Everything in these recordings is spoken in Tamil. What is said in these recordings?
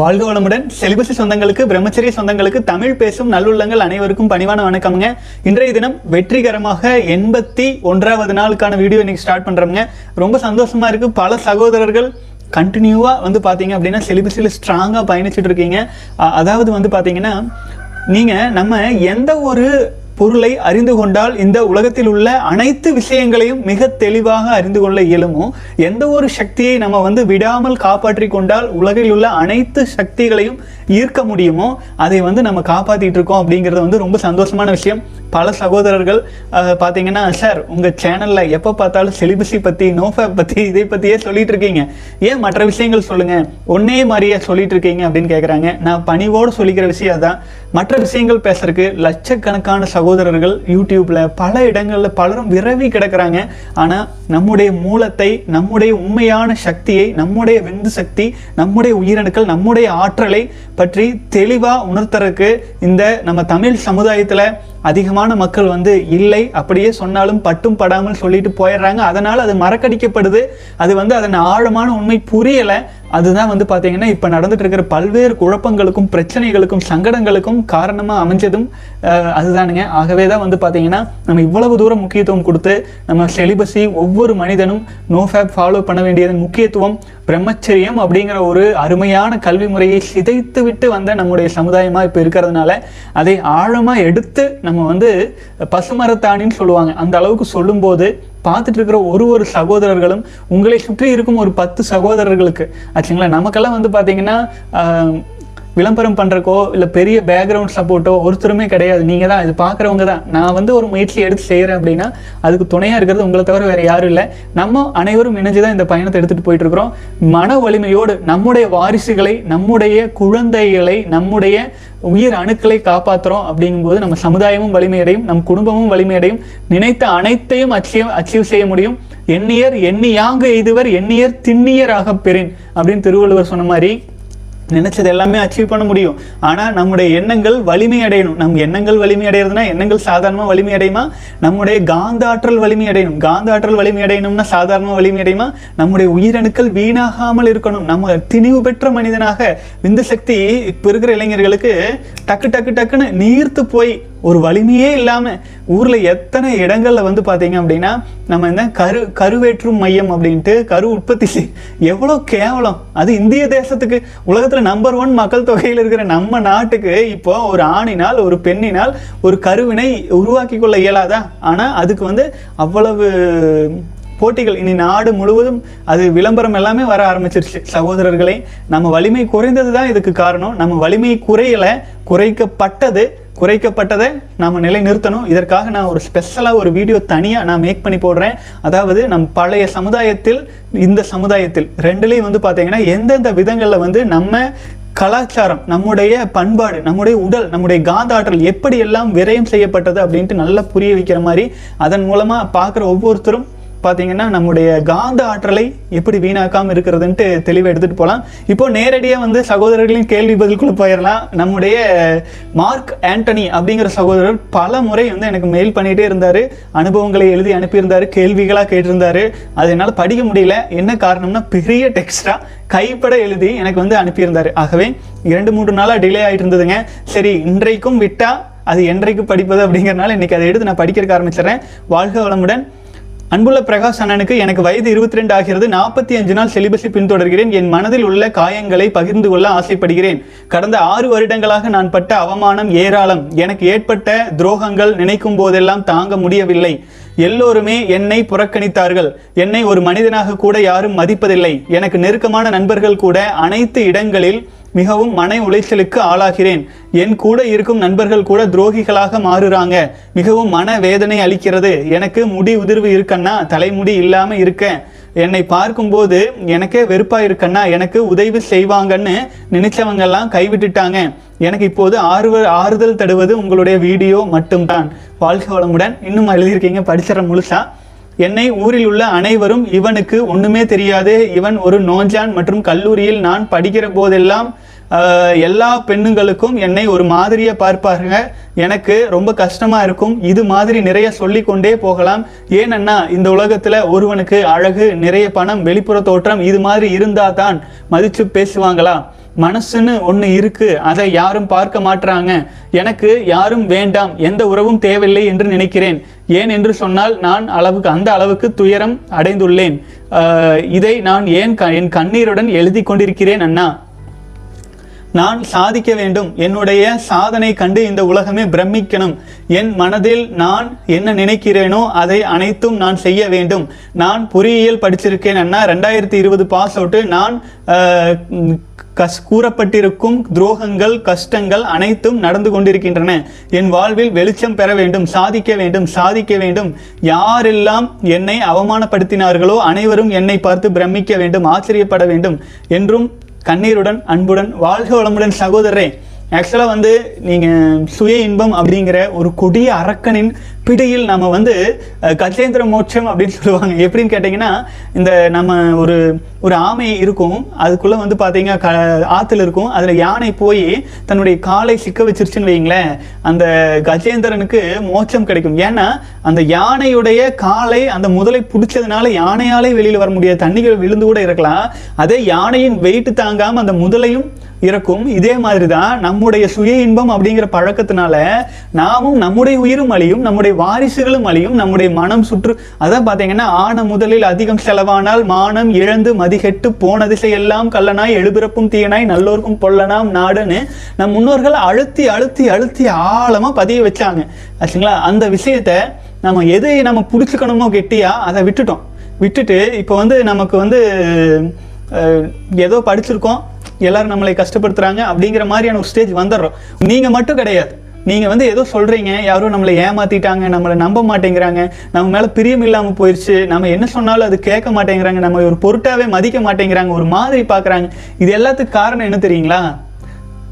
வாழ்க வளமுடன். செலிபசி சொந்தங்களுக்கு பிரம்மச்சரிய சொந்தங்களுக்கு தமிழ் பேசும் நல்லுள்ளங்கள் அனைவருக்கும் பணிவான வணக்கம்ங்க. இன்றைய தினம் வெற்றிகரமாக எண்பத்தி ஒன்றாவது நாளுக்கான வீடியோ இன்னைக்கு ஸ்டார்ட் பண்ணுறோங்க ரொம்ப சந்தோஷமா இருக்கு. பல சகோதரர்கள் கண்டினியூவாக வந்து பார்த்தீங்க அப்படின்னா செலிபஸில் ஸ்ட்ராங்காக பயணிச்சுட்டு இருக்கீங்க. அதாவது வந்து பார்த்தீங்கன்னா நீங்கள் நம்ம எந்த ஒரு பொருளை அறிந்து கொண்டால் இந்த உலகத்தில் உள்ள அனைத்து விஷயங்களையும் மிக தெளிவாக அறிந்து கொள்ள இயலுமோ? எந்த ஒரு சக்தியை நம்ம வந்து விடாமல் காப்பாற்றி கொண்டால் உலகில் உள்ள அனைத்து சக்திகளையும் ஈர்க்க முடியுமோ? அதை வந்து நம்ம காப்பாற்றிட்டு இருக்கோம் அப்படிங்கிறது வந்து ரொம்ப சந்தோஷமான விஷயம். பல சகோதரர்கள் பார்த்தீங்கன்னா சார் உங்கள் சேனலில் எப்போ பார்த்தாலும் செலிபஸி பற்றி நோஃபேப் பற்றி இதை பற்றியே சொல்லிட்டு இருக்கீங்க. ஏன் மற்ற விஷயங்கள் சொல்லுங்கள் ஒன்னே மாதிரியே சொல்லிட்டு இருக்கீங்க? அப்படின்னு கேட்குறாங்க நான் பணிவோடு சொல்லிக்கிற விஷயம் தான் மற்ற விஷயங்கள் பேசுறதுக்கு லட்சக்கணக்கான சகோதரர்கள் யூடியூப்ல பல இடங்களில் பலரும் விரவி கிடக்குறாங்க. ஆனால் நம்முடைய மூலத்தை நம்முடைய உண்மையான சக்தியை நம்முடைய விந்து சக்தி நம்முடைய உயிரணுக்கள் நம்முடைய ஆற்றலை பற்றி தெளிவாக உணர்த்துறதுக்கு இந்த நம்ம தமிழ் சமுதாயத்தில் அதிகமான மக்கள் வந்து இல்லை அப்படியே சொன்னாலும் பட்டும் படாமல் சொல்லிட்டு போயிடுறாங்க. அதனால் அது மறக்கடிக்கப்படுது. அது வந்து அதன் ஆழமான உண்மை புரியலை. அதுதான் வந்து பார்த்தீங்கன்னா இப்போ நடந்துட்டு இருக்கிற பல்வேறு குழப்பங்களுக்கும் பிரச்சனைகளுக்கும் சங்கடங்களுக்கும் காரணமாக அமைஞ்சதும் அதுதானுங்க. ஆகவே தான் வந்து பார்த்தீங்கன்னா நம்ம இவ்வளவு தூரம் முக்கியத்துவம் கொடுத்து நம்ம செலிபஸி ஒவ்வொரு மனிதனும் நோ ஃபேப் ஃபாலோ பண்ண வேண்டியதன் முக்கியத்துவம் பிரம்மச்சரியம் அப்படிங்கிற ஒரு அருமையான கல்வி முறையை சிதைத்து விட்டு வந்த நம்முடைய சமுதாயமாக இப்போ இருக்கிறதுனால அதை ஆழமாக எடுத்து நம்ம வந்து பசுமரத்தாணின்னு சொல்லுவாங்க. அந்த அளவுக்கு சொல்லும்போது பார்த்துட்டு இருக்கிற ஒரு ஒரு சகோதரர்களும் உங்களை சுற்றி இருக்கும் ஒரு பத்து சகோதரர்களுக்கு ஆச்சுங்களா? நமக்கெல்லாம் வந்து பார்த்தீங்கன்னா விளம்பரம் பண்ணுறக்கோ இல்லை பெரிய பேக்ரவுண்ட் சப்போர்ட்டோ ஒருத்தருமே கிடையாது. நீங்கள் தான் இது பார்க்குறவங்க தான். நான் வந்து ஒரு முயற்சி எடுத்து செய்கிறேன் அப்படின்னா அதுக்கு துணையாக இருக்கிறது உங்களை தவிர வேறு யாரும் இல்லை. நம்ம அனைவரும் இணைஞ்சு தான் இந்த பயணத்தை எடுத்துகிட்டு போயிட்டு இருக்கிறோம். மன வலிமையோடு நம்முடைய வாரிசுகளை நம்முடைய குழந்தைகளை நம்முடைய உயிர் அணுக்களை காப்பாற்றுறோம் அப்படிங்கும்போது நம்ம சமுதாயமும் வலிமையடையும் நம் குடும்பமும் வலிமையடையும். நினைத்த அனைத்தையும் அச்சீவ் அச்சீவ் செய்ய முடியும். எண்ணியர் எண்ணியாங்க எய்துவர் எண்ணியர் திண்ணியராக பெறின் அப்படின்னு திருவள்ளுவர் சொன்ன மாதிரி நினைச்சது எல்லாமே அச்சீவ் பண்ண முடியும். ஆனால் நம்முடைய எண்ணங்கள் வலிமை அடையணும். நம்ம எண்ணங்கள் வலிமை அடையிறதுனா எண்ணங்கள் சாதாரணமாக வலிமை அடையுமா? நம்முடைய காந்த ஆற்றல் வலிமை அடையணும். காந்த ஆற்றல் வலிமை அடையணும்னா சாதாரணமாக வலிமை அடையுமா? நம்முடைய உயிரணுக்கள் வீணாகாமல் இருக்கணும். நம்ம திணிவு பெற்ற மனிதனாக விந்து சக்தி இப்போ இருக்கிற இளைஞர்களுக்கு டக்கு டக்கு டக்குன்னு நீர்த்து போய் ஒரு வலிமையே இல்லாமல் ஊரில் எத்தனை இடங்களில் வந்து பார்த்தீங்க அப்படின்னா நம்ம இந்த கரு கருவேற்றும் மையம் அப்படின்ட்டு கரு உற்பத்தி எவ்வளோ கேவலம். அது இந்திய தேசத்துக்கு உலகத்தில் நம்பர் ஒன் மக்கள் தொகையில் இருக்கிற நம்ம நாட்டுக்கு இப்போ ஒரு ஆணினால் ஒரு பெண்ணினால் ஒரு கருவினை உருவாக்கி கொள்ள இயலாதா? ஆனால் அதுக்கு வந்து அவ்வளவு போட்டிகள். இனி நாடு முழுவதும் அது விளம்பரம் எல்லாமே வர ஆரம்பிச்சிருச்சு. சகோதரர்களே நம்ம வலிமை குறைந்தது தான் இதுக்கு காரணம். நம்ம வலிமை குறையலை குறைக்கப்பட்டது குறைக்கப்பட்டதை நாம் நிலை நிறுத்தணும் இதற்காக நான் ஒரு ஸ்பெஷலாக ஒரு வீடியோ தனியாக நான் மேக் பண்ணி போடுறேன். அதாவது நம் பழைய சமுதாயத்தில் இந்த சமுதாயத்தில் ரெண்டுலேயும் வந்து பார்த்தீங்கன்னா எந்தெந்த விதங்களில் வந்து நம்ம கலாச்சாரம் நம்முடைய பண்பாடு நம்முடைய உடல் நம்முடைய காந்த ஆற்றல் எப்படி எல்லாம் விரயம் செய்யப்பட்டது அப்படின்ட்டு நல்லா புரிய வைக்கிற மாதிரி அதன் மூலமாக பார்க்குற ஒவ்வொருத்தரும் பார்த்தீங்கன்னா நம்முடைய காந்த ஆற்றலை எப்படி வீணாக்காமல் இருக்கிறதுன்ட்டு தெளிவாக எடுத்துகிட்டு போகலாம் இப்போ நேரடியாக வந்து சகோதரர்களின் கேள்வி பதிலுக்குள்ள போயிடலாம் நம்முடைய மார்க் ஆண்டனி அப்படிங்கிற சகோதரர் பல முறை வந்து எனக்கு மெயில் பண்ணிகிட்டே இருந்தார். அனுபவங்களை எழுதி அனுப்பியிருந்தார். கேள்விகளாக கேட்டிருந்தார். அது என்னால் படிக்க முடியல. என்ன காரணம்னா பெரிய டெக்ஸ்டா கைப்பட எழுதி எனக்கு வந்து அனுப்பியிருந்தார். ஆகவே இரண்டு மூன்று நாளாக டிலே ஆகிட்டு இருந்ததுங்க. சரி இன்றைக்கும் விட்டால் அது என்றைக்கு படிப்பது அப்படிங்கிறனால இன்றைக்கி அதை எடுத்து நான் படிக்கிறதுக்கு ஆரம்பிச்சிடுறேன். வாழ்க வளமுடன். அன்புள்ள பிரகாஷ் அண்ணனுக்கு எனக்கு வயது இருபத்தி ரெண்டு ஆகிறது. நாற்பத்தி அஞ்சு நாள் செலிபஸை பின்தொடர்கிறேன். என் மனதில் உள்ள காயங்களை பகிர்ந்து கொள்ள ஆசைப்படுகிறேன். கடந்த ஆறு வருடங்களாக நான் பட்ட அவமானம் ஏராளம். எனக்கு ஏற்பட்ட துரோகங்கள் நினைக்கும் போதெல்லாம் தாங்க முடியவில்லை. எல்லோருமே என்னை புறக்கணித்தார்கள். என்னை ஒரு மனிதனாக கூட யாரும் மதிப்பதில்லை. எனக்கு நெருக்கமான நண்பர்கள் கூட அனைத்து இடங்களில் மிகவும் மன உளைச்சலுக்கு ஆளாகிறேன். என் கூட இருக்கும் நண்பர்கள் கூட துரோகிகளாக மாறுறாங்க. மிகவும் மன வேதனை அளிக்கிறது. எனக்கு முடி உதிர்வு இருக்கன்னா தலைமுடி இல்லாம இருக்கேன் என்னை பார்க்கும்போது எனக்கே வெறுப்பா இருக்கன்னா எனக்கு உதவி செய்வாங்கன்னு நினைச்சவங்க எல்லாம் கைவிட்டுட்டாங்க. எனக்கு இப்போது ஆறுவ ஆறுதல் தடுவது உங்களுடைய வீடியோ மட்டும்தான். வாழ்க வளமுடன். இன்னும் எழுதியிருக்கீங்க படிச்சிட முழுசா. என்னை ஊரில் உள்ள அனைவரும் இவனுக்கு ஒண்ணுமே தெரியாது. இவன் ஒரு நோஞ்சான் மற்றும் கல்லூரியில் நான் படிக்கிற போதெல்லாம் எல்லா பெண்ணுங்களுக்கும் என்னை ஒரு மாதிரியை பார்ப்பாருங்க எனக்கு ரொம்ப கஷ்டமா இருக்கும். இது மாதிரி நிறைய சொல்லிக் கொண்டே போகலாம். ஏனன்னா இந்த உலகத்துல ஒருவனுக்கு அழகு நிறைய பணம் வெளிப்புற தோற்றம் இது மாதிரி இருந்தா தான் மதிச்சு பேசுவாங்களா? மனசுன்னு ஒன்று இருக்கு. அதை யாரும் பார்க்க மாட்டாங்க எனக்கு யாரும் வேண்டாம். எந்த உறவும் தேவையில்லை என்று நினைக்கிறேன். ஏன் என்று சொன்னால் நான் அளவுக்கு அந்த அளவுக்கு துயரம் அடைந்துள்ளேன். இதை நான் ஏன் க- என் கண்ணீருடன் எழுதி கொண்டிருக்கிறேன் அண்ணா? நான் சாதிக்க வேண்டும். என்னுடைய சாதனை கண்டு இந்த உலகமே பிரமிக்கணும். என் மனதில் நான் என்ன நினைக்கிறேனோ அதை அனைத்தும் நான் செய்ய வேண்டும். நான் பொறியியல் படிச்சிருக்கேன் அண்ணா. ரெண்டாயிரத்தி இருபது பாஸ் அவுட்டு. நான் கஸ் கூறப்பட்டிருக்கும் துரோகங்கள் கஷ்டங்கள் அனைத்தும் நடந்து கொண்டிருக்கின்றன. என் வாழ்வில் வெளிச்சம் பெற வேண்டும் சாதிக்க வேண்டும் சாதிக்க வேண்டும். யாரெல்லாம் என்னை அவமானப்படுத்தினார்களோ அனைவரும் என்னை பார்த்து பிரமிக்க வேண்டும் ஆச்சரியப்பட வேண்டும் என்றும் கண்ணீருடன் அன்புடன் வாழ்க வளமுடன் சகோதரரே. ஆக்சுவலாக வந்து நீங்கள் சுய இன்பம் அப்படிங்கிற ஒரு கொடிய அரக்கனின் பிடியில் நம்ம வந்து கஜேந்திர மோட்சம் அப்படின்னு சொல்லுவாங்க. எப்படின்னு கேட்டிங்கன்னா இந்த நம்ம ஒரு ஒரு ஆமை இருக்கும். அதுக்குள்ளே வந்து பார்த்தீங்கன்னா க ஆற்றுல இருக்கும். அதில் யானை போய் தன்னுடைய காலை சிக்க வச்சிருச்சுன்னு வைங்களேன் அந்த கஜேந்திரனுக்கு மோட்சம் கிடைக்கும். ஏன்னா அந்த யானையுடைய காலை அந்த முதலை பிடிச்சதுனால யானையாலே வெளியில் வர முடியாது தண்ணிகள் விழுந்து கூட இருக்கலாம். அதே யானையின் வெயிட்டு தாங்காமல் அந்த முதலையும் இறக்கும் இதே மாதிரி தான் நம்முடைய சுய இன்பம் அப்படிங்கிற பழக்கத்தினால நாமும் நம்முடைய உயிரும் அழியும் நம்முடைய வாரிசுகளும் அழியும் நம்முடைய மனம் சுற்று. அதான் பார்த்தீங்கன்னா ஆன முதலில் அதிகம் செலவானால் மானம் இழந்து மதிகெட்டு போன திசையெல்லாம் கல்லனாய் எழுபிறப்பும் தீயனாய் நல்லோருக்கும் பொல்லனாம் நாடுன்னு நம் முன்னோர்கள் அழுத்தி அழுத்தி அழுத்தி ஆழமாக பதிய வச்சாங்க. ஆச்சுங்களா? அந்த விஷயத்த நம்ம எதை நம்ம பிடிச்சிக்கணுமோ கெட்டியா அதை விட்டுட்டோம். விட்டுட்டு இப்போ வந்து நமக்கு வந்து ஏதோ படிச்சிருக்கோம். எல்லாரும் நம்மளை கஷ்டப்படுத்துறாங்க அப்படிங்கிற மாதிரியான ஒரு ஸ்டேஜ் வந்துடுறோம். நீங்க மட்டும் கிடையாது. நீங்க வந்து ஏதோ சொல்றீங்க யாரும் நம்மளை ஏமாத்திட்டாங்க நம்மளை நம்ப மாட்டேங்கிறாங்க நம்ம மேல பிரியம் இல்லாம போயிருச்சு நம்ம என்ன சொன்னாலும் அது கேட்க மாட்டேங்கிறாங்க நம்ம ஒரு பொருட்டாவே மதிக்க மாட்டேங்கிறாங்க ஒரு மாதிரி பாக்குறாங்க இது எல்லாத்துக்கும் காரணம் என்ன தெரியுங்களா?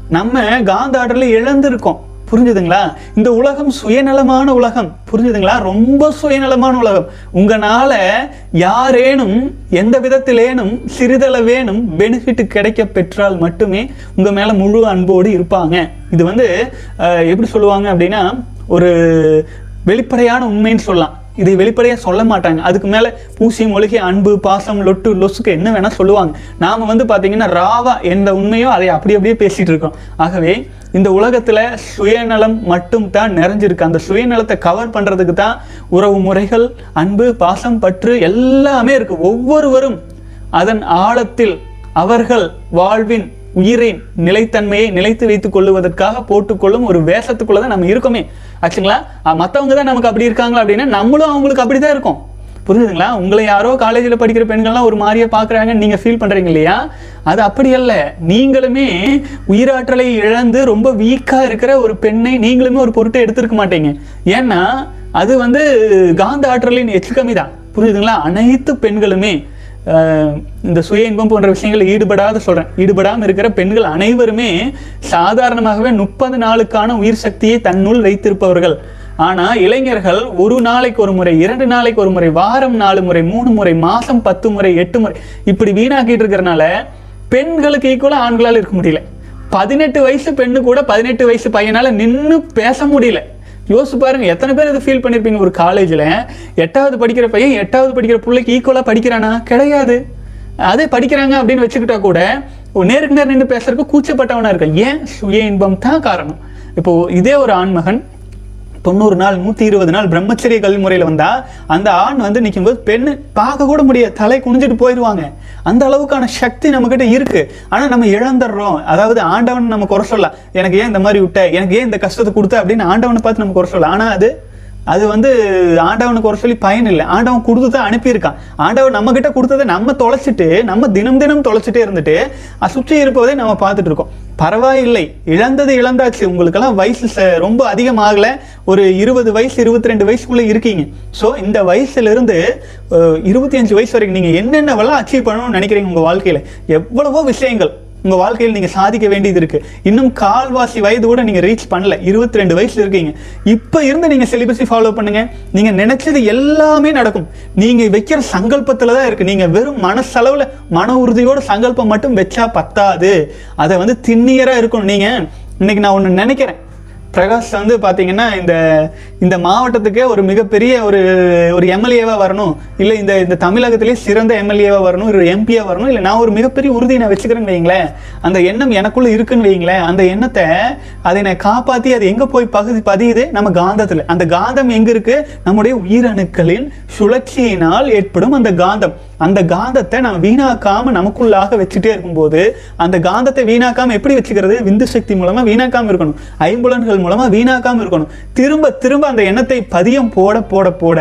நம்ம காந்த ஆர்டர்ல இழந்திருக்கோம். புரிஞ்சுதுங்களா? இந்த உலகம் சுயநலமான உலகம். புரிஞ்சுதுங்களா? ரொம்ப சுயநலமான உலகம். உங்களால யாரேனும் எந்த விதத்திலேனும் சிறிதளவேனும் பெனிஃபிட் கிடைக்க பெற்றால் மட்டுமே உங்கள் மேலே முழு அன்போடு இருப்பாங்க. இது வந்து எப்படி சொல்லுவாங்க அப்படின்னா ஒரு வெளிப்படையான உண்மைன்னு சொல்லலாம். இதை வெளிப்படையாக சொல்ல மாட்டாங்க. அதுக்கு மேலே பூசி மொழிகை அன்பு பாசம் லொட்டு லொசுக்கு என்ன வேணால் சொல்லுவாங்க. நாம் வந்து பார்த்திங்கன்னா ராவா எந்த உண்மையோ அதை அப்படி அப்படியே பேசிகிட்டு இருக்கோம். ஆகவே இந்த உலகத்தில் சுயநலம் மட்டும் தான் நிறைஞ்சிருக்கு. அந்த சுயநலத்தை கவர் பண்ணுறதுக்கு தான் உறவு முறைகள் அன்பு பாசம் பற்று எல்லாமே இருக்குது ஒவ்வொருவரும் அதன் ஆழத்தில் அவர்கள் வாழ்வின் உயிரின் நிலைத்தன்மையை நிலைத்து வைத்துக் கொள்ளுவதற்காக போட்டுக்கொள்ளும் ஒரு வேஷத்துக்குள்ள தான் நம்ம இருக்கோமே. ஆச்சுங்களா? மற்றவங்க தான் நமக்கு அப்படி இருக்காங்களா அப்படின்னா நம்மளும் அவங்களுக்கு அப்படி தான் இருக்கோம். புரிஞ்சுதுங்களா? உங்களை யாரோ காலேஜில் படிக்கிற பெண்கள்லாம் ஒரு மாதிரியே பார்க்குறாங்கன்னு நீங்கள் ஃபீல் பண்ணுறீங்க இல்லையா? அது அப்படி அல்ல. நீங்களுமே உயிராற்றலை இழந்து ரொம்ப வீக்காக இருக்கிற ஒரு பெண்ணை நீங்களுமே ஒரு பொருட்டை எடுத்திருக்க மாட்டீங்க. ஏன்னா அது வந்து காந்த ஆற்றலின் எச்சு கம்மி தான் புரியுதுங்களா அனைத்து பெண்களுமே இந்த சுய இன்பம் போன்ற விஷயங்களில் ஈடுபடாத சொல்கிறேன் ஈடுபடாமல் இருக்கிற பெண்கள் அனைவருமே சாதாரணமாகவே முப்பது நாளுக்கான உயிர் சக்தியை தன்னுள் வைத்திருப்பவர்கள். ஆனால் இளைஞர்கள் ஒரு நாளைக்கு ஒரு முறை இரண்டு நாளைக்கு ஒரு முறை வாரம் நாலு முறை மூணு முறை மாதம் பத்து முறை எட்டு முறை இப்படி வீணாக்கிட்டு இருக்கிறனால பெண்களுக்கு ஈக்குவலாக ஆண்களால் இருக்க முடியல. பதினெட்டு வயசு பெண்ணு கூட பதினெட்டு வயசு பையனால் நின்று பேச முடியல. யோசிச்சு பாருங்க எத்தனை பேர் இதை ஃபீல் பண்ணியிருப்பீங்க ஒரு காலேஜ்ல எட்டாவது படிக்கிற பையன் எட்டாவது படிக்கிற பிள்ளைக்கு ஈக்குவலா படிக்கிறானா? கிடையாது. அதே படிக்கிறாங்க அப்படின்னு வச்சுக்கிட்டா கூட நேருக்கு நேர் நின்று பேசுறதுக்கு கூச்சப்பட்டவனா இருக்கான். ஏன்? சுய இன்பம் தான் காரணம். இப்போ இதே ஒரு ஆண்மகன் தொண்ணூறு நாள் நூத்தி இருபது நாள் பிரம்மச்சரிய கல்வி முறையில வந்தா அந்த ஆண் வந்து நிற்கும் போது பெண்ணு பார்க்க கூட முடியாது. தலை குனிஞ்சிட்டு போயிடுவாங்க. அந்த அளவுக்கான சக்தி நம்ம கிட்ட இருக்கு. ஆனா நம்ம இழந்துடுறோம். அதாவது ஆண்டவன் நம்ம குறை சொல்லலாம் எனக்கு ஏன் இந்த மாதிரி விட்ட? எனக்கு ஏன் இந்த கஷ்டத்தை கொடுத்த? அப்படின்னு ஆண்டவனை பார்த்து நம்ம குறை சொல்லலாம் ஆனா அது அது வந்து ஆண்டவனுக்கு ஒரு சொல்லி பயன் இல்லை. ஆண்டவன் கொடுத்ததை அனுப்பியிருக்கான். ஆண்டவன் நம்ம கிட்ட கொடுத்ததை நம்ம தொலைச்சிட்டு நம்ம தினம் தினம் தொலைச்சிட்டே இருந்துட்டு அஹ் சுற்றி இருப்பதை நம்ம பார்த்துட்டு இருக்கோம். பரவாயில்லை. இழந்தது இழந்தாச்சு. உங்களுக்கெல்லாம் வயசு ரொம்ப அதிகமாகல. ஒரு இருபது வயசு இருபத்தி ரெண்டு வயசுக்குள்ளே இருக்கீங்க. ஸோ இந்த வயசுலேருந்து இருபத்தி அஞ்சு வயசு வரைக்கும் நீங்கள் என்னென்னவெல்லாம் அச்சீவ் பண்ணணும்னு நினைக்கிறீங்க உங்கள் வாழ்க்கையில்? எவ்வளவோ விஷயங்கள். உங்க வாழ்க்கையில் நீங்க சாதிக்க வேண்டியது இருக்கு. இன்னும் கால்வாசி வயது கூட நீங்க ரீச் பண்ணல. இருபத்தி ரெண்டு வயசுல இருக்கீங்க. இப்ப இருந்து நீங்க சிலிபஸை ஃபாலோ பண்ணுங்க. நீங்க நினைச்சது எல்லாமே நடக்கும். நீங்க வைக்கிற சங்கல்பத்தில் தான் இருக்கு. நீங்க வெறும் மனசளவுல மன உறுதியோட சங்கல்பம் மட்டும் வச்சா பத்தாது. அதை வந்து திண்ணியரா இருக்கணும். நீங்க இன்னைக்கு நான் ஒன்று நினைக்கிறேன். பிரகாஷ் வந்து பார்த்தீங்கன்னா இந்த இந்த மாவட்டத்துக்கே ஒரு மிகப்பெரிய ஒரு ஒரு எம்எல்ஏவாக வரணும். இல்லை இந்த இந்த தமிழகத்திலே சிறந்த எம்எல்ஏவாக வரணும் ஒரு எம்பியா வரணும். இல்லை நான் ஒரு மிகப்பெரிய உறுதியை நான் வச்சுக்கிறேன்னு வைங்களேன். அந்த எண்ணம் எனக்குள்ளே இருக்குன்னு வைங்களேன். அந்த எண்ணத்தை அதை நான் காப்பாற்றி அது எங்கே போய் பகுதி பதியுது? நம்ம காந்தத்தில். அந்த காந்தம் எங்கே இருக்குது நம்முடைய உயிரணுக்களின் சுழற்சியினால் ஏற்படும் அந்த காந்தம். அந்த காந்தத்தை நம்ம வீணாக்காமல் நமக்குள்ளாக வச்சுட்டே இருக்கும்போது அந்த காந்தத்தை வீணாக்காமல் எப்படி வச்சுக்கிறது? விந்து சக்தி மூலமாக வீணாக்காமல் இருக்கணும். ஐம்புலன்கள் மூலமாக வீணாக்காமல் இருக்கணும். திரும்ப திரும்ப அந்த எண்ணத்தை பதியம் போட போட போட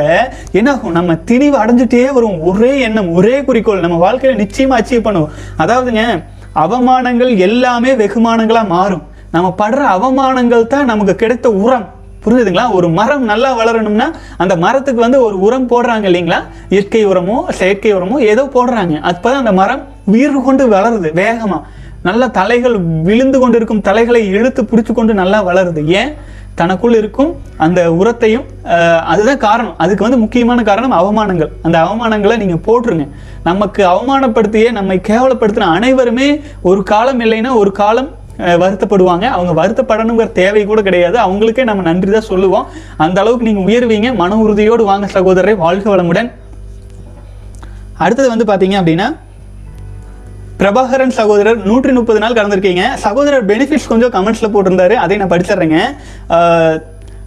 என்னாகும்? நம்ம திணிவு அடைஞ்சிட்டே வரும். ஒரே எண்ணம் ஒரே குறிக்கோள். நம்ம வாழ்க்கையில் நிச்சயமாக அச்சீவ் பண்ணுவோம். அதாவதுங்க அவமானங்கள் எல்லாமே வெகுமானங்களாக மாறும். நம்ம படுற அவமானங்கள் தான் நமக்கு கிடைத்த உரம். புரியுதுங்களா ஒரு மரம் நல்லா வளரணும்னா அந்த மரத்துக்கு வந்து ஒரு உரம் போடுறாங்க இல்லைங்களா? இயற்கை உரமோ செயற்கை உரமோ ஏதோ போடுறாங்க. அப்பதான் அந்த மரம் உயிர் கொண்டு வளருது வேகமாக நல்ல தலைகள் விழுந்து கொண்டு இருக்கும் தலைகளை இழுத்து பிடிச்சு கொண்டு நல்லா வளருது. ஏன்? தனக்குள் இருக்கும் அந்த உரத்தையும் அதுதான் காரணம். அதுக்கு வந்து முக்கியமான காரணம் அவமானங்கள். அந்த அவமானங்களை நீங்கள் போட்டுருங்க. நமக்கு அவமானப்படுத்திய நம்மை கேவலப்படுத்தின அனைவருமே ஒரு காலம் இல்லைன்னா ஒரு காலம் வருத்தப்படுவாங்க. அவங்க வருத்தப்படணுங்கிற தேவை கூட கிடையாது. அவங்களுக்கே நம்ம நன்றி தான் சொல்லுவோம். அந்த அளவுக்கு நீங்க உயர்வீங்க. மன உறுதியோடு வாங்க சகோதரரை. வாழ்க வளமுடன். அடுத்தது வந்து பாத்தீங்க அப்படின்னா பிரபாகரன் சகோதரர் நூற்றி முப்பது நாள் கலந்துருக்கீங்க சகோதரர் பெனிஃபிட்ஸ் கொஞ்சம் கமெண்ட்ஸ்ல போட்டிருந்தாரு. அதை நான் படிச்சிடுறேங்க.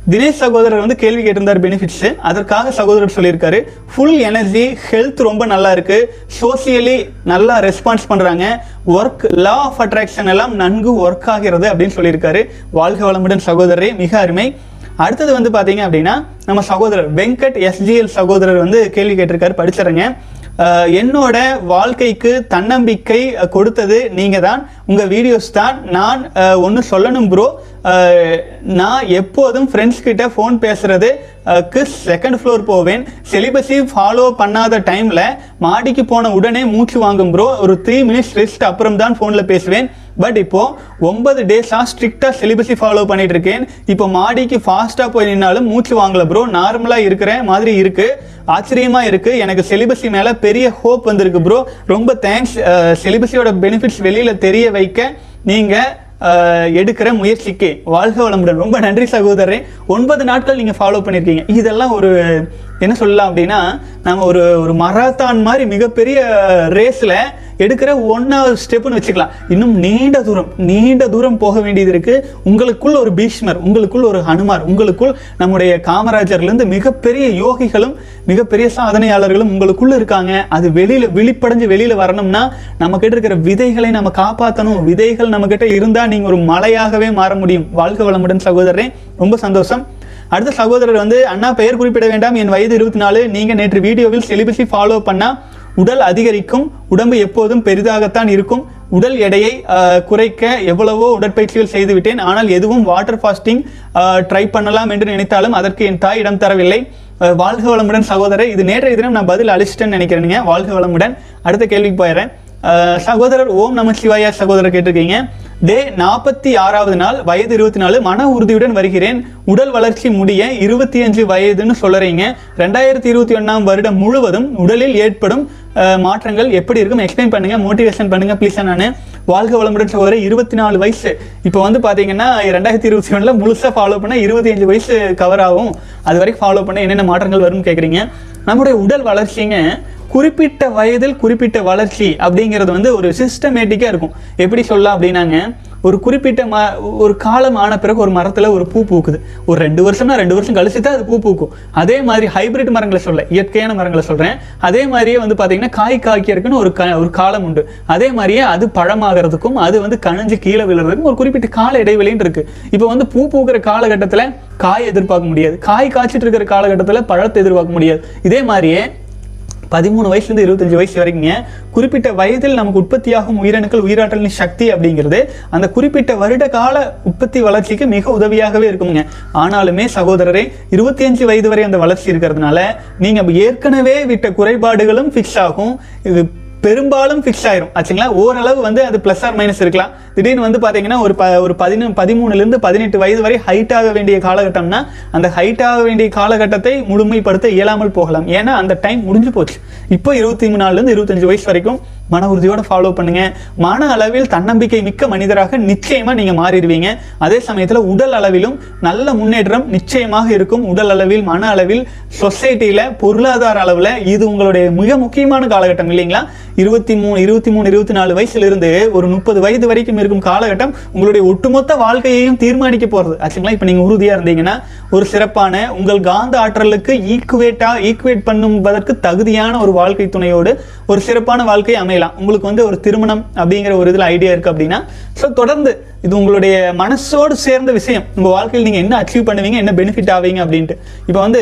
தினேஷ் சகோதரர் வந்து கேள்வி கேட்டிருந்தார் பெனிஃபிட்ஸ் அதற்காக சகோதரர் சொல்லியிருக்காரு ஃபுல் எனர்ஜி ஹெல்த் ரொம்ப நல்லா இருக்கு. சோசியலி நல்லா ரெஸ்பான்ஸ் பண்றாங்க. ஒர்க் லா ஆஃப் அட்ராக்ஷன் எல்லாம் நன்கு ஒர்க் ஆகிறது அப்படின்னு சொல்லியிருக்காரு. வாழ்க வளமுடன் சகோதரரே மிக அருமை. அடுத்தது வந்து பாத்தீங்க அப்படின்னா நம்ம சகோதரர் வெங்கட் எஸ்ஜிஎல் சகோதரர் வந்து கேள்வி கேட்டிருக்காரு படிச்சிடுறேங்க. என்னோட வாழ்க்கைக்கு தன்னம்பிக்கை கொடுத்தது நீங்க தான் உங்க வீடியோஸ் தான் நான் ஒன்று சொல்லணும் ப்ரோ நான் எப்போதும் ஃப்ரெண்ட்ஸ் கிட்ட ஃபோன் பேசுகிறதுக்கு செகண்ட் ஃப்ளோர் போவேன். செலிபஸி ஃபாலோ பண்ணாத டைமில் மாடிக்கு போன உடனே மூச்சு வாங்கும் ப்ரோ ஒரு த்ரீ மினிட்ஸ் ரெஸ்ட் அப்புறம் தான் ஃபோனில் பேசுவேன். பட் இப்போது ஒன்பது டேஸாக ஸ்ட்ரிக்டாக செலிபஸி ஃபாலோ பண்ணிகிட்ருக்கேன் இருக்கேன். இப்போ மாடிக்கு ஃபாஸ்ட்டாக போய் நின்னாலும் மூச்சு வாங்கலை ப்ரோ நார்மலாக இருக்கிற மாதிரி இருக்குது ஆச்சரியமாக இருக்குது எனக்கு சிலிபஸி மேலே பெரிய ஹோப் வந்திருக்கு ப்ரோ ரொம்ப தேங்க்ஸ் சிலிபஸியோட பெனிஃபிட்ஸ் வெளியில் தெரிய வைக்க. நீங்கள் எடுக்கிற முயற்சிக்கு வாழ்க வளமுடன். ரொம்ப நன்றி சகோதரரே. ஒன்பது நாட்கள் நீங்கள் ஃபாலோ பண்ணியிருக்கீங்க இதெல்லாம் ஒரு என்ன சொல்லலாம் அப்படின்னா நம்ம ஒரு ஒரு மராத்தான் மாதிரி மிகப்பெரிய ரேஸில் எடுக்கிற ஒன்னாவது ஸ்டெப்னு வச்சுக்கலாம். இன்னும் நீண்ட தூரம் நீண்ட தூரம் போக வேண்டியது இருக்கு. உங்களுக்குள் ஒரு பீஷ்மர் உங்களுக்குள் ஒரு ஹனுமார் உங்களுக்குள் நம்முடைய காமராஜர்லேருந்து மிகப்பெரிய யோகிகளும் மிகப்பெரிய சாதனையாளர்களும் உங்களுக்குள்ள இருக்காங்க. அது வெளியில விழிப்படைஞ்சு வெளியில வரணும்னா நம்ம கிட்ட இருக்கிற விதைகளை நம்ம காப்பாற்றணும் விதைகள் நம்ம கிட்ட இருந்தா நீங்க ஒரு மலையாகவே மாற முடியும். வாழ்க வளமுடன் சகோதரரே ரொம்ப சந்தோஷம். அடுத்த சகோதரர் வந்து அண்ணா பெயர் குறிப்பிட வேண்டாம். என் வயது இருபத்தி நாலு. நீங்க நேற்று வீடியோவில் செலிபஸி ஃபாலோ பண்ணா உடல் அதிகரிக்கும் உடம்பு எப்போதும் பெரிதாகத்தான் இருக்கும். உடல் எடையை குறைக்க எவ்வளவோ உடற்பயிற்சிகள் செய்துவிட்டேன். ஆனால் எதுவும் வாட்டர் ஃபாஸ்டிங் ட்ரை பண்ணலாம் என்று நினைத்தாலும் அதற்கு என் தாய் இடம் தரவில்லை. வாழ்க வளமுடன் சகோதரர் இது நேற்றைய தினம் நான் பதில் அழிச்சிட்டேன்னு நினைக்கிறேனுங்க. வாழ்க வளமுடன். அடுத்த கேள்விக்கு போயிடுறேன். சகோதரர் ஓம் நம சிவாயா சகோதரர் கேட்டிருக்கீங்க டே நாற்பத்தி ஆறாவது நாள் வயது இருபத்தி நாலு மன உறுதியுடன் வருகிறேன் உடல் வளர்ச்சி முடிய இருபத்தி அஞ்சு வயதுன்னு சொல்லுறீங்க ரெண்டாயிரத்தி இருபத்தி ஒன்றாம் வருடம் முழுவதும் உடலில் ஏற்படும் மாற்றங்கள் எப்படி இருக்கும் எக்ஸ்பிளைன் பண்ணுங்க மோட்டிவேஷன் பண்ணுங்க ப்ளீஸ் நான் வாழ்க வளமுடன் சகோதரர் இருபத்தி நாலு வயசு இப்போ வந்து பார்த்தீங்கன்னா ரெண்டாயிரத்தி இருபத்தி ஒன்றில் முழுசாக ஃபாலோ பண்ண இருபத்தி அஞ்சு வயசு கவர் ஆகும் அது வரைக்கும் ஃபாலோ பண்ண என்னென்ன மாற்றங்கள் வரும்னு கேட்குறீங்க நம்முடைய உடல் வளர்ச்சிங்க குறிப்பிட்ட வயதில் குறிப்பிட்ட வளர்ச்சி அப்படிங்கிறது வந்து ஒரு சிஸ்டமேட்டிக்காக இருக்கும். எப்படி சொல்லலாம் அப்படின்னாங்க ஒரு குறிப்பிட்ட ம ஒரு காலம் ஆன பிறகு ஒரு மரத்தில் ஒரு பூ பூக்குது. ஒரு ரெண்டு வருஷம்னா ரெண்டு வருஷம் கழிச்சு தான் அது பூ பூக்கும். அதே மாதிரி ஹைபிரிட் மரங்களை சொல்ல இயற்கையான மரங்களை சொல்கிறேன் அதே மாதிரியே வந்து பார்த்தீங்கன்னா காய் காய்க்கிறதுக்குன்னு ஒரு க ஒரு காலம் உண்டு. அதே மாதிரியே அது பழமாகிறதுக்கும் அது வந்து கணிஞ்சு கீழே விழுறதுக்கும் ஒரு குறிப்பிட்ட கால இடைவெளின்னு இருக்கு. இப்போ வந்து பூ பூக்கிற காலகட்டத்தில் காய் எதிர்பார்க்க முடியாது. காய் காய்ச்சிட்டு இருக்கிற காலகட்டத்தில் பழத்தை எதிர்பார்க்க முடியாது. இதே மாதிரியே பதிமூணு வயசுலேருந்து இருபத்தஞ்சு வயசு வரைக்குங்க. குறிப்பிட்ட வயதில் நமக்கு உற்பத்தியாகும் உயிரணுக்கள் உயிராற்றலின் சக்தி அப்படிங்கிறது அந்த குறிப்பிட்ட வருட கால உற்பத்தி வளர்ச்சிக்கு மிக உதவியாகவே இருக்குங்க ஆனாலுமே சகோதரரே இருபத்தி அஞ்சு வயது வரை அந்த வளர்ச்சி இருக்கிறதுனால நீங்கள் ஏற்கனவே விட்ட குறைபாடுகளும் ஃபிக்ஸ் ஆகும். இது பெரும்பாலும் ஃபிக்ஸ் ஆயிரும். ஆச்சுங்களா? ஓரளவு வந்து அது ப்ளஸ் ஆர் மைனஸ் இருக்கலாம். திடீர்னு வந்து பாத்தீங்கன்னா ஒரு ப ஒரு பதினொன்று பதிமூணுலேருந்து பதினெட்டு வயது வரை ஹைட் ஆக வேண்டிய காலகட்டம்னா அந்த ஹைட் ஆக வேண்டிய காலகட்டத்தை முழுமைப்படுத்த இயலாமல் போகலாம். ஏன்னா அந்த டைம் முடிஞ்சு போச்சு. இப்போ இருபத்தி மூணு நாலுலேருந்து இருபத்தஞ்சு வயசு வரைக்கும் மன உறுதியோட ஃபாலோ பண்ணுங்க. மன அளவில் தன்னம்பிக்கை மிக்க மனிதராக நிச்சயமா நீங்க மாறிடுவீங்க. அதே சமயத்துல உடல் அளவிலும் நல்ல முன்னேற்றம் நிச்சயமாக இருக்கும். உடல் அளவில் மன அளவில் சொசைட்டில பொருளாதார அளவுல இது உங்களுடைய மிக முக்கியமான காலகட்டம் இல்லைங்களா? இருபத்தி மூணு இருபத்தி மூணு இருபத்தி நாலு வயசுல இருந்து ஒரு முப்பது வயது வரைக்கும் இருக்கும் காலகட்டம் உங்களுடைய ஒட்டுமொத்த வாழ்க்கையையும் தீர்மானிக்க போறது. ஆச்சுங்களா? இப்போ நீங்க உறுதியா இருந்தீங்கன்னா ஒரு சிறப்பான உங்கள் காந்த ஆற்றலுக்கு ஈக்குவேட்டா ஈக்குவேட் பண்ணுவதற்கு தகுதியான ஒரு வாழ்க்கை துணையோடு ஒரு சிறப்பான வாழ்க்கை அமையலாம். உங்களுக்கு வந்து ஒரு திருமணம் அப்படிங்கிற ஒரு இதில் ஐடியா இருக்கு அப்படின்னா ஸோ தொடர்ந்து இது உங்களுடைய மனசோடு சேர்ந்த விஷயம். உங்க வாழ்க்கையில் நீங்க என்ன அச்சீவ் பண்ணுவீங்க என்ன பெனிஃபிட் ஆவீங்க அப்படின்ட்டு. இப்போ வந்து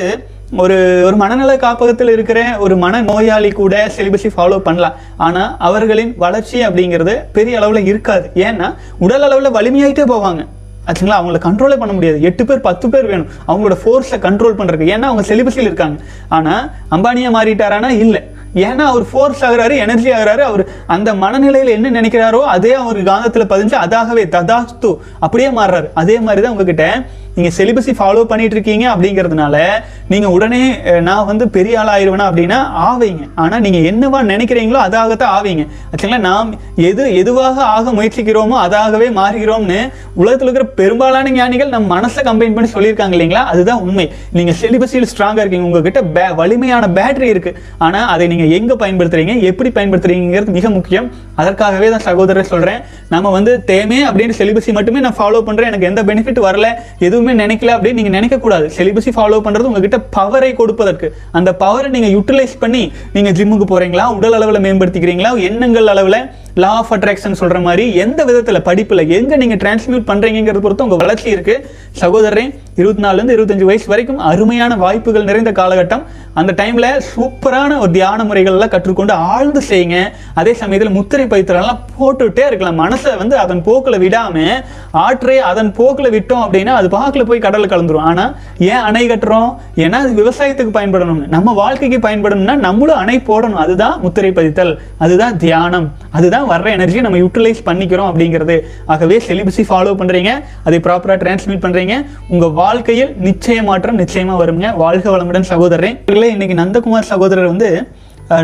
ஒரு ஒரு மனநல காப்பகத்தில் இருக்கிற ஒரு மன நோயாளி கூட சிலிபஸை ஃபாலோ பண்ணலாம். ஆனால் அவர்களின் வளர்ச்சி அப்படிங்கிறது பெரிய அளவில் இருக்காது. ஏன்னா உடல் அளவில் வலிமையாயிட்டே போவாங்க. ஆச்சுங்களா? அவங்கள கண்ட்ரோலே பண்ண முடியாது. எட்டு பேர் பத்து பேர் வேணும். அவங்களோட ஃபோர்ஸை கண்ட்ரோல் பண்ணுறதுக்கு ஏன்னா அவங்க செலிபஸில் இருக்காங்க. ஆனால் அம்பானியா மாறிட்டாரானா? இல்லை. ஏன்னா அவர் ஃபோர்ஸ் ஆகிறாரு எனர்ஜி ஆகிறாரு. அவர் அந்த மனநிலையில் என்ன நினைக்கிறாரோ அதே அவர் காந்தத்தில் பதிஞ்சு அதாகவே ததாஸ்து அப்படியே மாறுறாரு. அதே மாதிரி தான் உங்ககிட்ட நீங்கள் செலிபஸை ஃபாலோ பண்ணிட்டு இருக்கீங்க அப்படிங்கிறதுனால நீங்கள் உடனே நான் வந்து பெரிய ஆள் ஆயிடுவேனா அப்படின்னா ஆவீங்க. ஆனால் நீங்கள் என்னவா நினைக்கிறீங்களோ அதாகத்தான் ஆவீங்க. ஆக்சுவலாக நாம் எது எதுவாக ஆக முயற்சிக்கிறோமோ அதாகவே மாறுகிறோம்னு உலகத்தில் இருக்கிற பெரும்பாலான ஞானிகள் நம்ம மனசை கம்பைன் பண்ணி சொல்லியிருக்காங்க இல்லைங்களா? அதுதான் உண்மை. நீங்கள் செலிபஸில் ஸ்ட்ராங்காக இருக்கீங்க. உங்ககிட்ட பே- வலிமையான பேட்டரி இருக்குது ஆனால் அதை நீங்கள் எங்கே பயன்படுத்துகிறீங்க எப்படி பயன்படுத்துகிறீங்கிறது மிக முக்கியம். அதற்காகவே தான் சகோதரர் சொல்கிறேன் நம்ம வந்து தேமே அப்படின்னு செலிபஸி மட்டுமே நான் ஃபாலோ பண்ணுறேன் எனக்கு எந்த பெனிஃபிட் வரல. எதுவுமே நினைக்கல அப்படின்னு நீங்க நினைக்க கூடாது செலிபஸி ஃபாலோ பண்றது உங்ககிட்ட பவரை கொடுப்பதற்கு. அந்த பவரை நீங்க யூட்டிலைஸ் பண்ணி நீங்க ஜிம்முக்கு போறீங்களா? உடல் அளவில் மேம்படுத்திக்கிறீங்களா? எண்ணங்கள் அளவுல லா ஆஃப் அட்ராக்ஷன் சொல்ற மாதிரி எந்த விதத்தில் படிப்புல எங்க நீங்க டிரான்ஸ்மியூட் பண்றீங்கிறது பொறுத்து உங்க வளர்ச்சி இருக்கு. சகோதரரே இருபத்தி நாலுலேருந்து இருபத்தஞ்சு வயசு வரைக்கும் அருமையான வாய்ப்புகள் நிறைந்த காலகட்டம். அந்த டைம்ல சூப்பரான ஒரு தியான முறைகள் எல்லாம் கற்றுக்கொண்டு ஆழ்ந்து செய்யுங்க. அதே சமயத்தில் முத்திரை பயிற்சியெல்லாம் போட்டுட்டே இருக்கலாம். மனசை வந்து அதன் போக்குல விடாம ஆற்றை அதன் போக்கில் விட்டோம் அப்படின்னா அது பார்க்கல போய் கடலில் கலந்துரும். ஆனா ஏன் அணை கட்டுறோம்? ஏன்னா அது விவசாயத்துக்கு பயன்படணும் நம்ம வாழ்க்கைக்கு பயன்படணும்னா நம்மளும் அணை போடணும். அதுதான் முத்திரை பதித்தல். அதுதான் தியானம். அதுதான் வர்ற எனர்ஜி நம்ம யூட்டிலைஸ் பண்ணிக்கிறோம் அப்படிங்கிறது. ஆகவே செலிபஸை ஃபாலோ பண்ணுறீங்க அதை ப்ராப்பராக டிரான்ஸ்மிட் பண்ணுறீங்க உங்கள் வாழ்க்கையில் நிச்சய மாற்றம் நிச்சயமாக வருங்க. வாழ்க வளமுடன் சகோதரன் இன்னைக்கு நந்தகுமார் சகோதரர் வந்து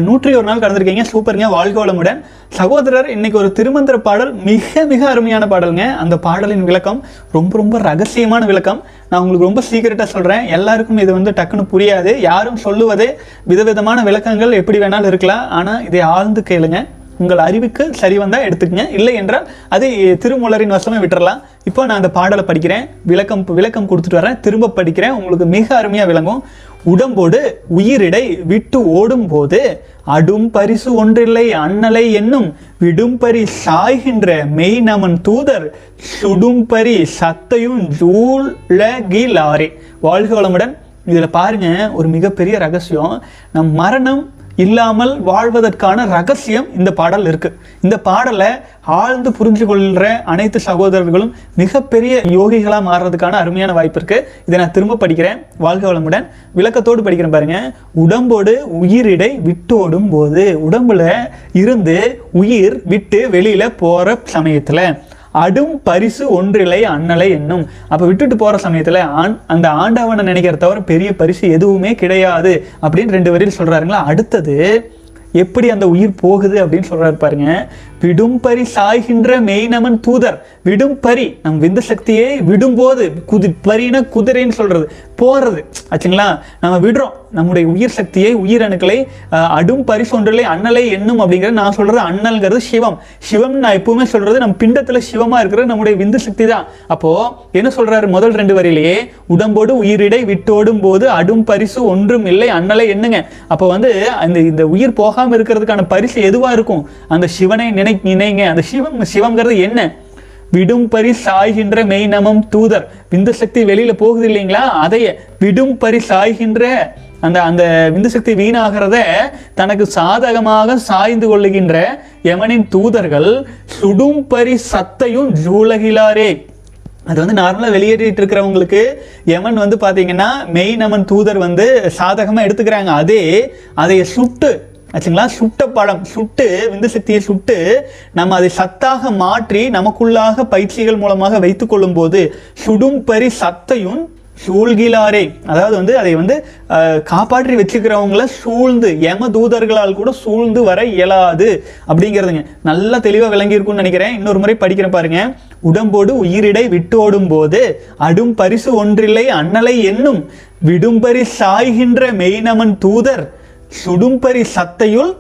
நூற்றி ஒரு நாள் கடந்திருக்கீங்க. சூப்பருங்க. வாழ்க வளமுடன். சகோதரர் இன்னைக்கு ஒரு திருமந்திர பாடல் மிக மிக அருமையான பாடலுங்க. அந்த பாடலின் விளக்கம் ரொம்ப ரொம்ப ரகசியமான விளக்கம். நான் உங்களுக்கு ரொம்ப சீக்கிரட்டாக சொல்கிறேன் எல்லாருக்கும் இது வந்து டக்குன்னு புரியாது. யாரும் சொல்லுவதே விதவிதமான விளக்கங்கள் எப்படி வேணாலும் இருக்கலாம். ஆனால் இதை ஆழ்ந்து கேளுங்க. உங்கள் அறிவுக்கு சரி வந்தால் எடுத்துக்கங்க. இல்லை என்றால் அது திருமூலரின் வசமே விட்டுறலாம். இப்போ நான் அந்த பாடலை படிக்கிறேன். விளக்கம் விளக்கம் கொடுத்துட்டு வரேன். திரும்ப படிக்கிறேன். உங்களுக்கு மிக அருமையாக விளங்கும். உடம்போடு உயிரிடை விட்டு ஓடும் போது அடும் பரிசு ஒன்றில்லை அண்ணலை என்னும் விடும்பரி சாய்கின்ற மெய் நமன் தூதர் சுடும்பரி சத்தையும் ஜூழகிலாரே வாழ்க வளமுடன். இதில் பாருங்க ஒரு மிகப்பெரிய ரகசியம். நம் மரணம் இல்லாமல் வாழ்வதற்கான ரகசியம் இந்த பாடல் இருக்கு. இந்த பாடலை ஆழ்ந்து புரிஞ்சு கொள்கிற அனைத்து சகோதரர்களும் மிகப்பெரிய யோகிகளாக மாறுறதுக்கான அருமையான வாய்ப்பு இருக்கு. இதை நான் திரும்ப படிக்கிறேன். வாழ்க வளமுடன். விளக்கத்தோடு படிக்கிறேன் பாருங்க. உடம்போடு உயிரிடை விட்டோடும் போது உடம்புல இருந்து உயிர் விட்டு வெளியில போற சமயத்துல அடும் பரிசு ஒன்றிலை அண்ணலை என்னும். அப்போ விட்டுட்டு போகிற சமயத்தில் ஆண் அந்த ஆண்டவனை நினைக்கிற தவிர பெரிய பரிசு எதுவுமே கிடையாது அப்படின்னு ரெண்டு வரையில் சொல்கிறாருங்களா அடுத்தது எப்படி அந்த உயிர் போகுது அப்படின்னு சொல்றாரு பாருங்க. விடும்பரி சாய்கின்ற மெய்நமன் தூதர். விடும்பரி நம் விந்து சக்தியை விடும்போது குதி பரின குதிரைன்னு சொல்றது. போகிறது ஆச்சுங்களா? நம்ம விடுறோம். நம்முடைய உயிர் சக்தியை உயிரணுக்களை அடும் பரிசொன்றலை அண்ணலை எண்ணும் அப்படிங்கிறது நான் சொல்கிறது அண்ணல்ங்கிறது சிவம். சிவம் நான் எப்பவுமே சொல்கிறது நம்ம பிண்டத்தில் சிவமாக இருக்கிறது நம்முடைய விந்து சக்தி தான். அப்போது என்ன சொல்கிறாரு முதல் ரெண்டு வரியிலேயே? உடம்போடு உயிரிடை விட்டோடும் போது அடும் பரிசு ஒன்றும் இல்லை அண்ணலை எண்ணுங்க. அப்போ வந்து அந்த இந்த உயிர் போகாமல் இருக்கிறதுக்கான பரிசு எதுவாக இருக்கும்? அந்த சிவனை நினை நினைங்க. அந்த சிவம் சிவம்ங்கிறது என்ன? விடும்பரி சாய்கின்ற மெய்நமம் தூதர். விந்து சக்தி வெளியில போகுது இல்லைங்களா? அதைய விடும்பரி சாய்கின்ற அந்த அந்த விந்து சக்தி வீணாகிறத தனக்கு சாதகமாக சாய்ந்து கொள்ளுகின்ற யமனின் தூதர்கள் சுடும்பரி சத்தையும் ஜூலகிலாரே. அது வந்து நார்மலாக வெளியேறிட்டு இருக்கிறவங்களுக்கு யமன் வந்து பார்த்தீங்கன்னா மெய் நமன் தூதர் வந்து சாதகமாக எடுத்துக்கிறாங்க. அதே அதை சுட்டு ஆச்சுங்களா? சுட்ட பழம் சுட்டு விந்து சக்தியை சுட்டு நம்ம அதை சத்தாக மாற்றி நமக்குள்ளாக பயிற்சிகள் மூலமாக வைத்துக் கொள்ளும் போது சுடும் பரி சத்தையும் சூழ்கிலாரே. அதாவது வந்து அதை வந்து காப்பாற்றி வச்சுக்கிறவங்கள சூழ்ந்து எம தூதர்களால் கூட சூழ்ந்து வர இயலாது அப்படிங்கிறதுங்க. நல்லா தெளிவாக விளங்கி இருக்கும்னு நினைக்கிறேன். இன்னொரு முறை படிக்கிறேன் பாருங்க. உடம்போடு உயிரிடை விட்டோடும் போது அடும் பரிசு ஒன்றில்லை அண்ணலை என்னும் விடும்பரி சாய்கின்ற மெய்நமன் தூதர் சுடும்பரி சத்தையுள்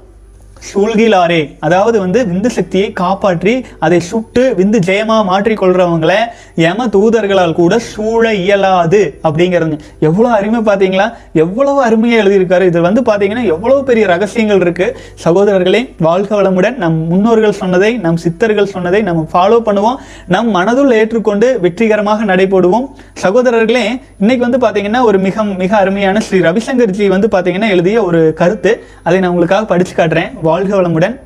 சூழ்கிலாரே. அதாவது வந்து விந்து சக்தியை காப்பாற்றி அதை சுட்டு விந்து ஜெயமா மாற்றிக்கொள்றவங்களை யம தூதர்களால் கூட சூழ இயலாது அப்படிங்கிறது. எவ்வளவு அருமை பார்த்தீங்களா? எவ்வளவு அருமையாக எழுதியிருக்காரு. இது வந்து பார்த்தீங்கன்னா எவ்வளவு பெரிய ரகசியங்கள் இருக்கு. சகோதரர்களே வாழ்க வளமுடன். நம் முன்னோர்கள் சொன்னதை நம் சித்தர்கள் சொன்னதை நம்ம ஃபாலோ பண்ணுவோம். நம் மனதுள் ஏற்றுக்கொண்டு வெற்றிகரமாக நடைபோடுவோம். சகோதரர்களே இன்னைக்கு வந்து பார்த்தீங்கன்னா ஒரு மிக மிக அருமையான ஸ்ரீ ரவிசங்கர் ஜி வந்து பார்த்தீங்கன்னா எழுதிய ஒரு கருத்து. அதை நான் உங்களுக்காக படிச்சு காட்டுறேன். வாழ்க வளமுடன்.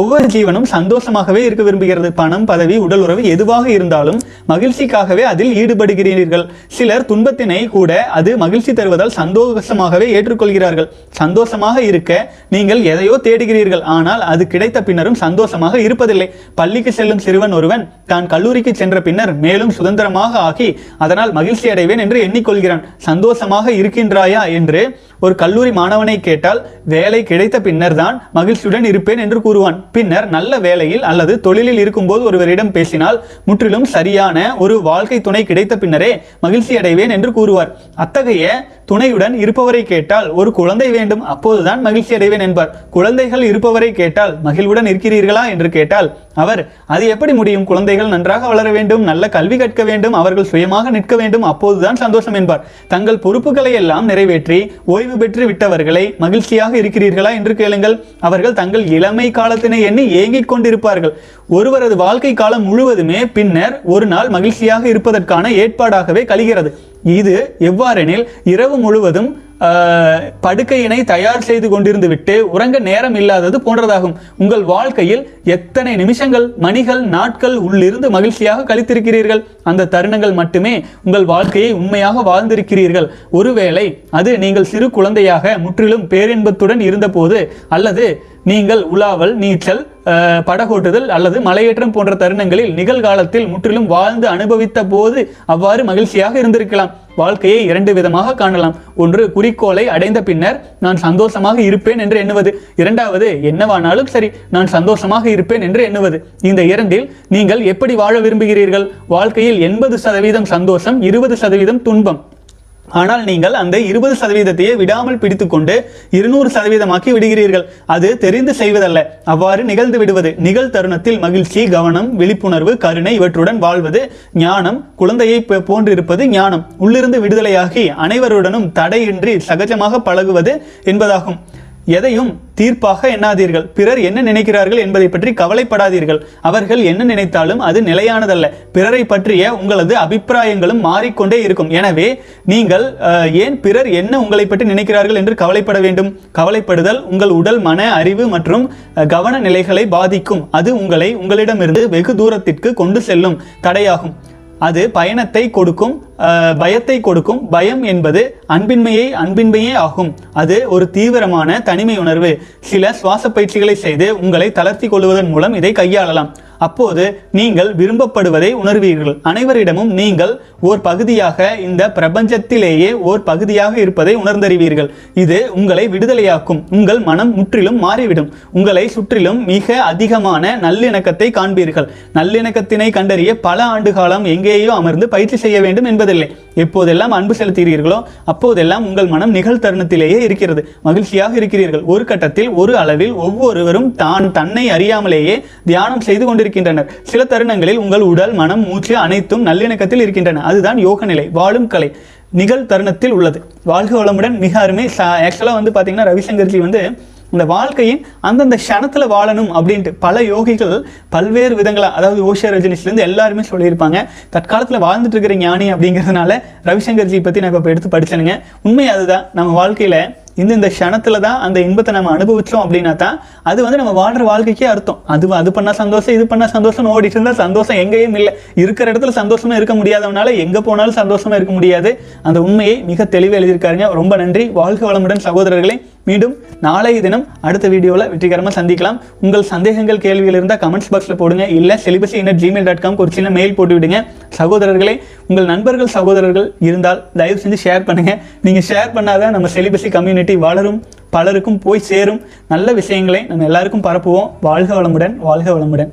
ஒவ்வொரு ஜீவனும் சந்தோஷமாகவே இருக்க விரும்புகிறது. பணம் பதவி உடல் உறவு எதுவாக இருந்தாலும் மகிழ்ச்சிக்காகவே அதில் ஈடுபடுகிறீர்கள். சிலர் துன்பத்தினை கூட அது மகிழ்ச்சி தருவதால் சந்தோஷமாகவே ஏற்றுக்கொள்கிறார்கள். சந்தோஷமாக இருக்க நீங்கள் எதையோ தேடுகிறீர்கள். ஆனால் அது கிடைத்த பின்னரும் சந்தோஷமாக இருப்பதில்லை. பள்ளிக்கு செல்லும் சிறுவன் ஒருவன் தான் கல்லூரிக்கு சென்ற பின்னர் மேலும் சுதந்திரமாக ஆகி அதனால் மகிழ்ச்சி அடைவேன் என்று எண்ணிக்கொள்கிறான். சந்தோஷமாக இருக்கின்றாயா என்று ஒரு கல்லூரி மாணவனை கேட்டால் வேலை கிடைத்த பின்னர் தான் மகிழ்ச்சியுடன் இருப்பேன் என்று கூறுவான். பின்னர் நல்ல வேலையில் அல்லது தொழிலில் இருக்கும்போது ஒருவரிடம் பேசினால் முற்றிலும் சரியான ஒரு வாழ்க்கை துணை கிடைத்த பின்னரே மகிழ்ச்சி அடைவேன் என்று கூறுவார். அத்தகைய துணையுடன் இருப்பவரை கேட்டால் ஒரு குழந்தை வேண்டும் அப்போதுதான் மகிழ்ச்சி அடைவேன் என்பார். குழந்தைகள் இருப்பவரை கேட்டால் மகிழ்வுடன் இருக்கிறீர்களா என்று கேட்டால் அவர் அது எப்படி முடியும்? குழந்தைகள் நன்றாக வளர வேண்டும் நல்ல கல்வி கற்க வேண்டும் அவர்கள் சுயமாக நிற்க வேண்டும் அப்போதுதான் சந்தோஷம் என்பார். தங்கள் பொறுப்புகளை எல்லாம் நிறைவேற்றி ஓய்வு பெற்று விட்டவர்களை மகிழ்ச்சியாக இருக்கிறீர்களா என்று கேளுங்கள். அவர்கள் தங்கள் இளமை காலத்தின் எண்ணி ஏங்கிக் கொண்டிருப்பார்கள். ஒருவரது வாழ்க்கை காலம் முழுவதுமே பின்னர் ஒரு நாள் மகிழ்ச்சியாக இருப்பதற்கான ஏற்பாடாகவே கழிகிறது. இது எவ்வாறெனில் இரவு முழுவதும் படுக்கையினை தயார் செய்து கொண்டிருந்து விட்டு உறங்க நேரம் இல்லாதது போன்றதாகும். உங்கள் வாழ்க்கையில் எத்தனை நிமிஷங்கள் மணிகள் நாட்கள் உள்ளிருந்து மகிழ்ச்சியாக கழித்திருக்கிறீர்கள்? அந்த தருணங்கள் மட்டுமே உங்கள் வாழ்க்கையை உண்மையாக வாழ்ந்திருக்கிறீர்கள். ஒருவேளை அது நீங்கள் சிறு குழந்தையாக முற்றிலும் பேரின்பத்துடன் இருந்தபோது அல்லது நீங்கள் உலாவல் நீச்சல் படகோட்டுதல் அல்லது மலையேற்றம் போன்ற தருணங்களில் நிகழ்காலத்தில் முற்றிலும் வாழ்ந்து அனுபவித்த போது அவ்வாறு மகிழ்ச்சியாக இருந்திருக்கலாம். வாழ்க்கையை இரண்டு விதமாக காணலாம். ஒன்று குறிக்கோளை அடைந்த பின்னர் நான் சந்தோஷமாக இருப்பேன் என்று எண்ணுவது. இரண்டாவது என்னவானாலும் சரி நான் சந்தோஷமாக இருப்பேன் என்று எண்ணுவது. இந்த இரண்டில் நீங்கள் எப்படி வாழ விரும்புகிறீர்கள்? வாழ்க்கையில் எண்பது சதவீதம் சந்தோஷம் இருபது சதவீதம் துன்பம். ஆனால் நீங்கள் அந்த இருபது சதவீதத்தையே விடாமல் பிடித்துக்கொண்டு இருநூறு சதவீதமாக்கி விடுகிறீர்கள். அது தெரிந்து செய்வதல்ல. அவ்வாறு நிகழ்ந்து விடுவது நிகழ் தருணத்தில் மகிழ்ச்சி கவனம் விழிப்புணர்வு கருணை இவற்றுடன் வாழ்வது ஞானம் குழந்தையை போன்றிருப்பது ஞானம். உள்ளிருந்து விடுதலையாகி அனைவருடனும் தடையின்றி சகஜமாக பழகுவது என்பதாகும். எதையும் தீர்ப்பாக எண்ணாதீர்கள். பிறர் என்ன நினைக்கிறார்கள் என்பதை பற்றி கவலைப்படாதீர்கள். அவர்கள் என்ன நினைத்தாலும் அது நிலையானதல்ல. பிறரை பற்றிய உங்களது அபிப்பிராயங்களும் மாறிக்கொண்டே இருக்கும். எனவே நீங்கள் ஏன் பிறர் என்ன உங்களை பற்றி நினைக்கிறார்கள் என்று கவலைப்பட வேண்டும்? கவலைப்படுதல் உங்கள் உடல் மன அறிவு மற்றும் கவன நிலைகளை பாதிக்கும். அது உங்களை உங்களிடமிருந்து வெகு தூரத்திற்கு கொண்டு செல்லும் தடையாகும். அது பயணத்தை கொடுக்கும் அஹ், பயத்தை கொடுக்கும். பயம் என்பது அன்பின்மையை அன்பின்மையே ஆகும். அது ஒரு தீவிரமான தனிமை உணர்வு. சில சுவாச பயிற்சிகளை செய்து உங்களை தளர்த்தி கொள்வதன் மூலம் இதை கையாளலாம். அப்போது நீங்கள் விரும்பப்படுவதை உணர்வீர்கள். அனைவரிடமும் நீங்கள் ஓர் பகுதியாக இந்த பிரபஞ்சத்திலேயே ஓர் பகுதியாக இருப்பதை உணர்ந்தறிவீர்கள். இது உங்களை விடுதலையாக்கும். உங்கள் மனம் முற்றிலும் மாறிவிடும். உங்களை சுற்றிலும் மிக அதிகமான நல்லிணக்கத்தை காண்பீர்கள். நல்லிணக்கத்தினை கண்டறிய பல ஆண்டு காலம் எங்கேயோ அமர்ந்து பயிற்சி செய்ய வேண்டும் என்பதில்லை. எப்போதெல்லாம் அன்பு செலுத்துகிறீர்களோ அப்போதெல்லாம் உங்கள் மனம் நிகழ்தருணத்திலேயே இருக்கிறது. மகிழ்ச்சியாக இருக்கிறீர்கள். ஒரு கட்டத்தில் ஒரு அளவில் ஒவ்வொருவரும் தான் தன்னை அறியாமலேயே தியானம் செய்து இருக்கின்றனர். சில தருணங்களில் உங்கள் உடல் மனம் மூச்சு அனைத்தும் நல்லிணக்கத்தில் இருக்கின்றன. அதுதான் யோக நிலை வாழும் கலை நிகழ் தருணத்தில் உள்ளது. வாழ்க வளமுடன் மிக அருமை. ஆக்சுவலாக வந்து பார்த்தீங்கன்னா ரவிசங்கர்ஜி வந்து இந்த வாழ்க்கையின் அந்தந்த க்ஷணத்துல வாழணும் அப்படின்ட்டு பல யோகிகள் பல்வேறு விதங்களாக அதாவது ஓஷியா ரஜினிஸ்லேருந்து எல்லாருமே சொல்லியிருப்பாங்க. தற்காலத்தில் வாழ்ந்துட்டு இருக்கிற ஞானி அப்படிங்கிறதுனால ரவிசங்கர்ஜி பத்தி நான் இப்போ எடுத்து படிச்சேனுங்க. உண்மை அதுதான். நம்ம வாழ்க்கையில இந்த இந்த க்ஷணத்தில் தான் அந்த இன்பத்தை நம்ம அனுபவிச்சோம் அப்படின்னா தான் அது வந்து நம்ம வாழ்ற வாழ்க்கைக்கே அர்த்தம். அது அது பண்ணால் சந்தோஷம் இது பண்ணால் சந்தோஷம் ஓடிட்டு இருந்தால் சந்தோஷம் எங்கேயும் இல்லை. இருக்கிற இடத்துல சந்தோஷமாக இருக்க முடியாதவனால எங்கே போனாலும் சந்தோஷமாக இருக்க முடியாது. அந்த உண்மையை மிக தெளிவாக எழுதியிருக்காருங்க. ரொம்ப நன்றி. வாழ்க வளமுடன் சகோதரர்களே. மீண்டும் நாளைய தினம் அடுத்த வீடியோவில் வெற்றிகரமாக சந்திக்கலாம். உங்கள் சந்தேகங்கள் கேள்விகள் இருந்தால் கமெண்ட்ஸ் பாக்ஸில் போடுங்க. இல்லை செலிபஸி இன்னட் ஜிமெயில் டாட் காம்க்கு ஒரு சின்ன மெயில் போட்டு விடுங்க. சகோதரர்களே உங்கள் நண்பர்கள் சகோதரர்கள் இருந்தால் தயவு செஞ்சு ஷேர் பண்ணுங்கள் நீங்கள் ஷேர் பண்ணாதான் நம்ம செலிபஸி கம்யூனிட்டி வளரும் பலருக்கும் போய் சேரும். நல்ல விஷயங்களை நம்ம எல்லாருக்கும் பரப்புவோம். வாழ்க வளமுடன் வாழ்க வளமுடன்.